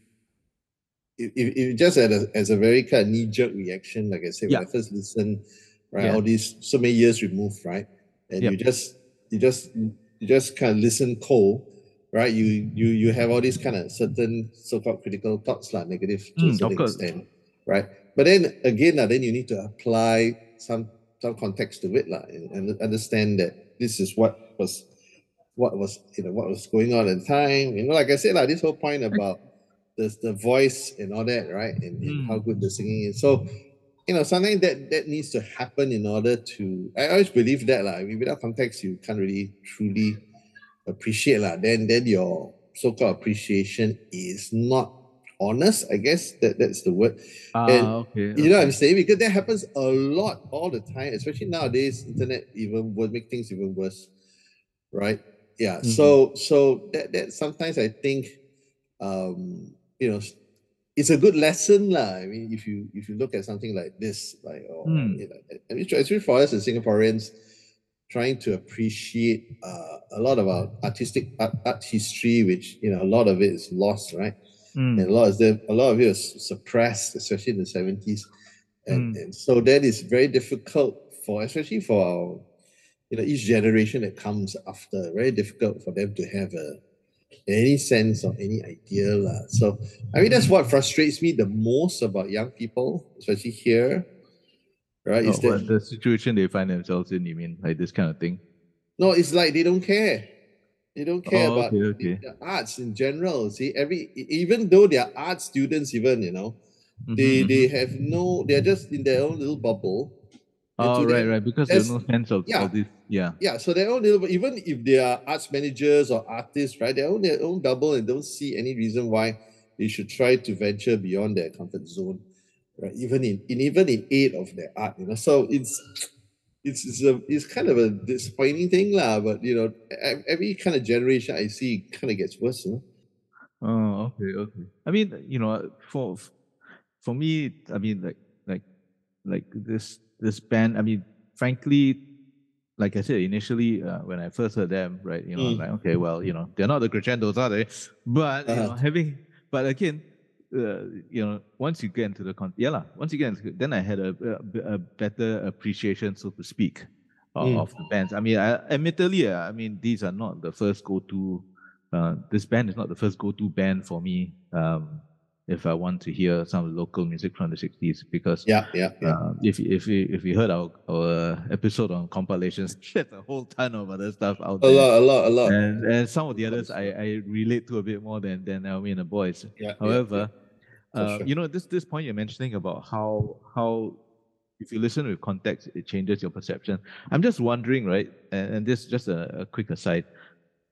if, if, just as a, as a very kind of knee jerk reaction, like I said, when I first listened, right? Yeah. All these so many years removed, right? And Yep. you just you just you just kind of listen cold, right? You you you have all these kind of certain so-called critical thoughts, like negative to Mm, a certain extent, right? But then again, lah, then you need to apply some some context to it, lah, and, and understand that this is what was what was you know what was going on at the time. You know, like I said, like this whole point about the the voice and all that, right? And, and how Mm. good the singing is. So, you know, something that that needs to happen in order to. I always believe that, like, I mean, without context, you can't really truly appreciate, lah. Then then your so-called appreciation is not honest. I guess that that's the word. And Ah, okay. You know what I'm saying? Because that happens a lot all the time, especially nowadays. Internet even would make things even worse, right? Yeah. Mhm. So so that that sometimes I think, um, you know, it's a good lesson, lah. I mean, if you if you look at something like this, like or Hmm. you know, especially for us as Singaporeans, trying to appreciate uh, a lot of our artistic art, art history, which you know a lot of it is lost, right? Mm, and a lot of them, a lot of it was suppressed, especially in the seventies, and, Mm. and so that is very difficult for, especially for our, you know, each generation that comes after. Very difficult for them to have a any sense or any idea, lah. So I mean, that's what frustrates me the most about young people, especially here, right? Is that the situation they find themselves in, you mean, like this kind of thing? No, it's like they don't care. They don't care Oh, about okay, the- okay. the arts in general. See, every even though they are art students, even you know, Mhm, they they have no. They're just in their own little bubble. Oh, right, them- right. Because there's no sense of yeah. all this. Yeah. Yeah, so their own little. Even if they are arts managers or artists, right? They own their own bubble and don't see any reason why they should try to venture beyond their comfort zone, right? Even in, in even in aid of their art, you know. So it's it's it's a it's kind of a disappointing thing, lah. But you know, every kind of generation I see kind of gets worse, you know. Oh, okay, okay. I mean, you know, for for me, I mean, like like like this this band. I mean, frankly, like I said initially, uh, when I first heard them, right, you know, Mm. like, okay, well, you know, they're not the crescendos, are they? But you know, Uh-huh. having, but again, uh, you know, once you get into the con, yeah, lah, once you get into, then I had a, a, a better appreciation, so to speak, of, Mm. of the bands. I mean, I, admittedly, I mean, these are not the first go-to. Uh, this band is not the first go-to band for me. Um, if I want to hear some local music from the '60s, because Yeah, yeah, yeah. uh, if if you if you heard our our episode on compilations, there's a whole ton of other stuff out there. a lot, a lot, a lot. And, and some of the others I, I relate to a bit more than than Naomi and the boys. Yeah, yeah, However, For uh, sure. you know this this point you're mentioning about how how if you listen with context, it changes your perception. I'm just wondering, right? And, and this just a, a quick aside,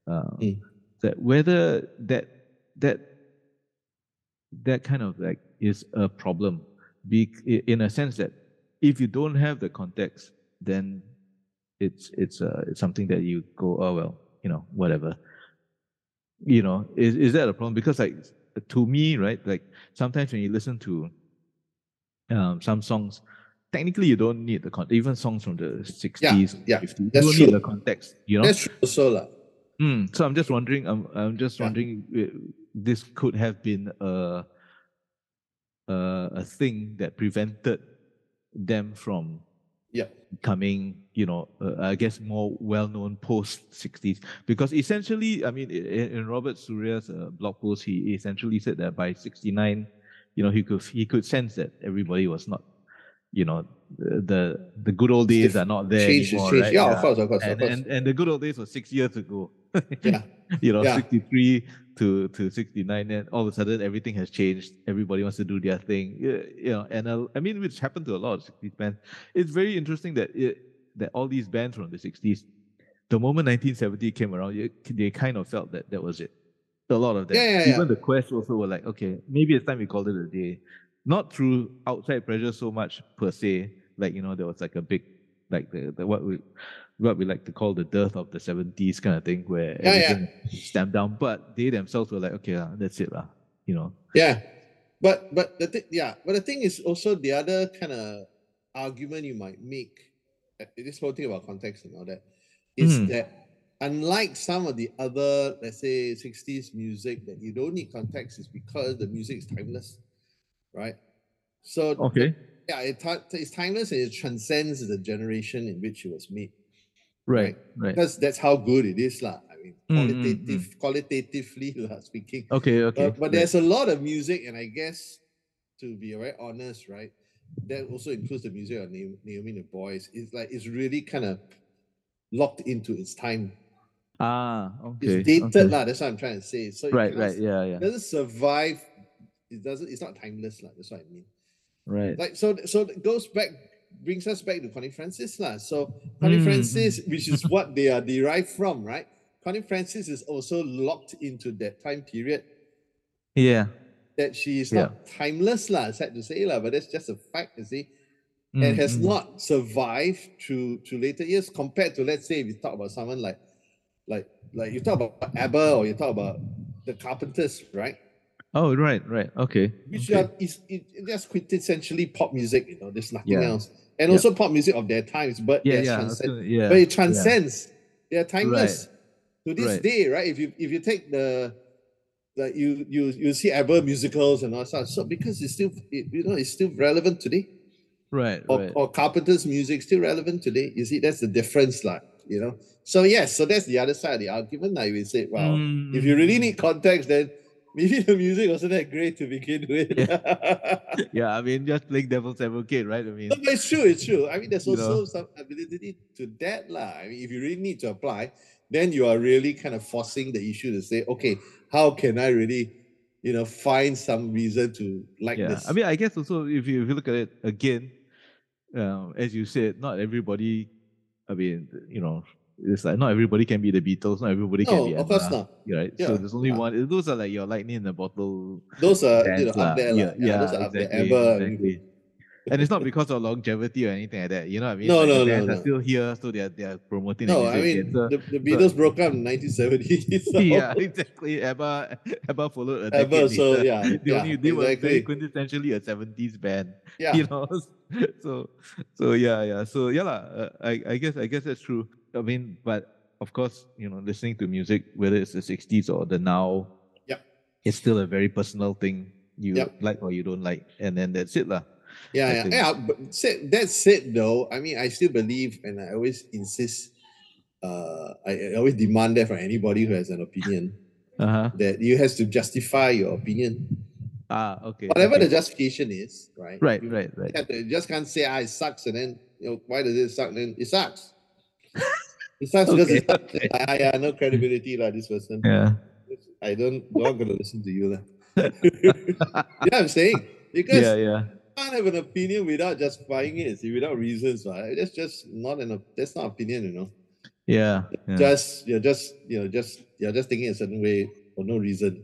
uh, Mm. that whether that that that kind of like is a problem, be in a sense that if you don't have the context, then it's it's uh, it's something that you go, oh well, you know, whatever. You know, is is that a problem? Because like to me, right, like sometimes when you listen to um, some songs, technically you don't need the context. Even songs from the sixties, yeah, fifties, that's you don't true. need the context. You know, That's true also, lah. Mm, so I'm just wondering. I'm I'm just Yeah. wondering. uh, This could have been a a, a thing that prevented them from Yeah. becoming, you know, uh, I guess more well-known post '60s. Because essentially, I mean, in Robert Suriya's uh, blog post, he essentially said that by '69, you know, he could he could sense that everybody was not, you know, the the, good old days are not there Change is anymore, change. right? Yeah, of course, of course, of and, course. and and the good old days was six years ago. Yeah. you know, Yeah. 63 to to 69, and all of a sudden everything has changed. Everybody wants to do their thing. Yeah, You know, and uh, I mean, which happened to a lot of 60s bands. It's very interesting that it, that all these bands from the 60s, the moment 1970 came around, you- they kind of felt that that was it. A lot of them. Yeah, yeah, yeah. Even the Quest also were like, okay, maybe it's time we called it a day. Not through outside pressure so much per se. Like you know, there was like a big, like the, the what we what we like to call the dearth of the 70s kind of thing where Yeah, yeah. everything stamped down. But they themselves were like, okay, lah, that's it, lah. You know. Yeah, but but the thing, yeah, but the thing is also the other kind of argument you might make. uh, This whole thing about context and all that is Mm. that unlike some of the other, let's say, '60s music that you don't need context, is because the music is timeless, right? So the- Okay. yeah, it ti- it's timeless and it transcends the generation in which it was made. Right. Right. Because that's how good it is, lah. I mean, Mm, mm, qualitative, qualitatively lah, speaking. Okay. Okay. But, but right. there's a lot of music, and I guess to be very honest, right, that also includes the music of Naomi, Naomi the Boys. It's like it's really kind of locked into its time. ah. Okay. It's dated, okay. lah. That's what I'm trying to say. So Right. Right. Yeah. Yeah. It doesn't survive. It doesn't. It's not timeless, lah. That's what I mean. Right. Like so. So it goes back, brings us back to Connie Francis, lah. So Connie Mm, Francis, which is what they are derived from, right? Connie Francis is also locked into that time period Yeah. that she is Yeah. not timeless, lah. Sad to say, lah, but that's just a fact, you see, and Mm, has mm. not survived to to later years compared to let's say if you talk about someone like, like, like you talk about ABBA or you talk about the Carpenters, right? Oh. Right. Right. Okay. Which okay. are is it, just quintessentially pop music, you know. There's nothing Yeah. else, and Yeah. also pop music of their times, but Yeah. Yeah. Transcend- yeah. but it transcends. They are timeless to this Right. day, right? If you if you take the like you you you see ABBA musicals and all that, so because it's still it, you know it's still relevant today, Right. or, Right. or Carpenter's music still relevant today. You see, that's the difference, like you know. So yes, so that's the other side of the argument. Like we say, well, if you really Mm. need context, then maybe the music wasn't that great to begin with. Yeah. I mean, just playing devil's advocate, right? I mean. No, but it's true, it's true. I mean, there's You also know? some ability to that. lah. I mean, if you really need to apply, then you are really kind of forcing the issue to say, okay, how can I really, you know, find some reason to like yeah this? i mean i guess also if you, if you look at it again um, as you said not everybody i mean you know it's like not everybody can be the beatles not everybody can no, be of course not. right Yeah, so there's only yeah. one those are like your lightning in a bottle Those are, you know, up there. yeah, lah. Yeah, those are up there. Ever. exactly. and it's not because of longevity or anything like that you know what i mean No, Like, the no, no, no. are still here so they're they're promoting the No, I mean. So- the, the Beatles broke up in 1970s. So, yeah, exactly. Abba, Abba followed a decade Ever, so later. yeah, they, yeah, only, they were exactly. very quintessentially a 70s band. yeah. you know so so yeah yeah so yeah lah, uh, I, I guess i guess that's true i mean but of course you know listening to music whether it's the 60s or the now yeah, it's still a very personal thing you Yep. like or you don't like and then that's it lah. Yeah, yeah, yeah. But said, that said, though, I mean, I still believe, and I always insist, uh, I, I always demand that from anybody who has an opinion uh-huh that you has to justify your opinion, ah okay whatever okay. the justification is, right? right You right right you just can't say, ah, it sucks, and then you know why does it suck? Then it sucks. It sucks because it sucks. Ah, yeah, no credibility, lah. This person. yeah I don't. Not gonna listen to you, lah. yeah, I'm saying because yeah yeah can't have an opinion without justifying it, see, without reasons, right? That's just not an that's not opinion, you know. yeah, yeah. Just you're just you know just you're just thinking a certain way for no reason.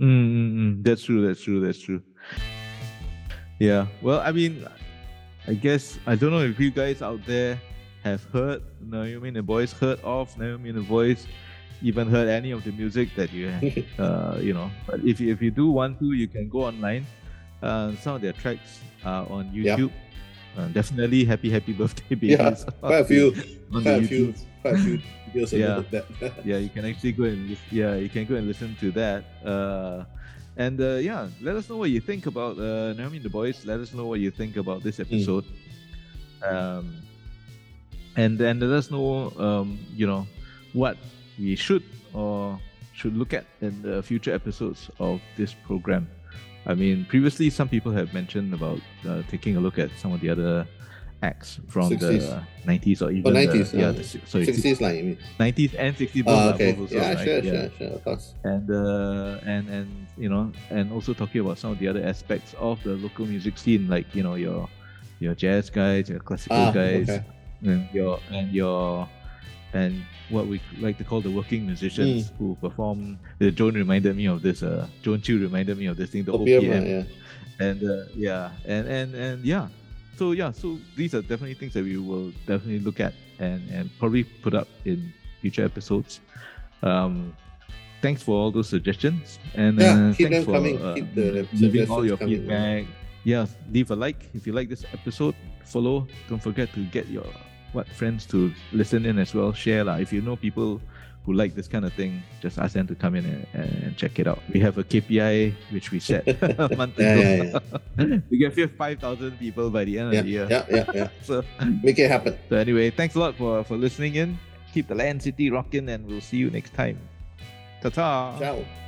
Mm, mm, mm. That's true. That's true. That's true. Yeah. Well, I mean, I guess I don't know if you guys out there have heard Naomi and the Boys, heard of Naomi and the Boys, even heard any of the music that you, uh, you know. But if you, if you do want to, you can go online. Uh, some of their tracks are on Yep. YouTube. Uh, definitely, happy happy birthday, babies Yeah. Quite a few, on quite a few, YouTube. quite a few videos Yeah. that. yeah you can actually go and yeah you can go and listen to that uh and uh yeah let us know what you think about uh naomi and the boys let us know what you think about this episode um and then let us know um you know what we should or should look at in the future episodes of this program i mean previously some people have mentioned about uh, taking a look at some of the other acts from 60s. the 90s or even the- 90s, yeah uh, the, sorry 60s line, mean? 90s and 60s both Ah, okay. also, Yeah, right? sure, yeah. sure, sure, of course. And uh, and and you know, and also talking about some of the other aspects of the local music scene, like you know your your jazz guys, your classical Ah, guys, okay. And your and your and what we like to call the working musicians Hmm. who perform. Uh, Joan reminded me of this. Uh, Joan Chu reminded me of this thing, the OPM, OPM, ah, yeah. and uh, yeah, and and and yeah. So yeah, so these are definitely things that we will definitely look at and and probably put up in future episodes. Um, thanks for all those suggestions and Yeah, uh, keep thanks them for coming, uh, keep the leaving all your coming. feedback. Yeah, leave a like if you like this episode. Follow. Don't forget to get your what friends to listen in as well. Share lah. If you know people who like this kind of thing, just ask them to come in and, and check it out. We have a KPI which we set a month Yeah, ago. yeah, we can fit 5,000 people by the end Yeah, of the year. yeah, yeah, yeah. So, Make it happen. so anyway, thanks a lot for, for listening in. Keep the Lion City rocking and we'll see you next time. Ta-ta. Ciao.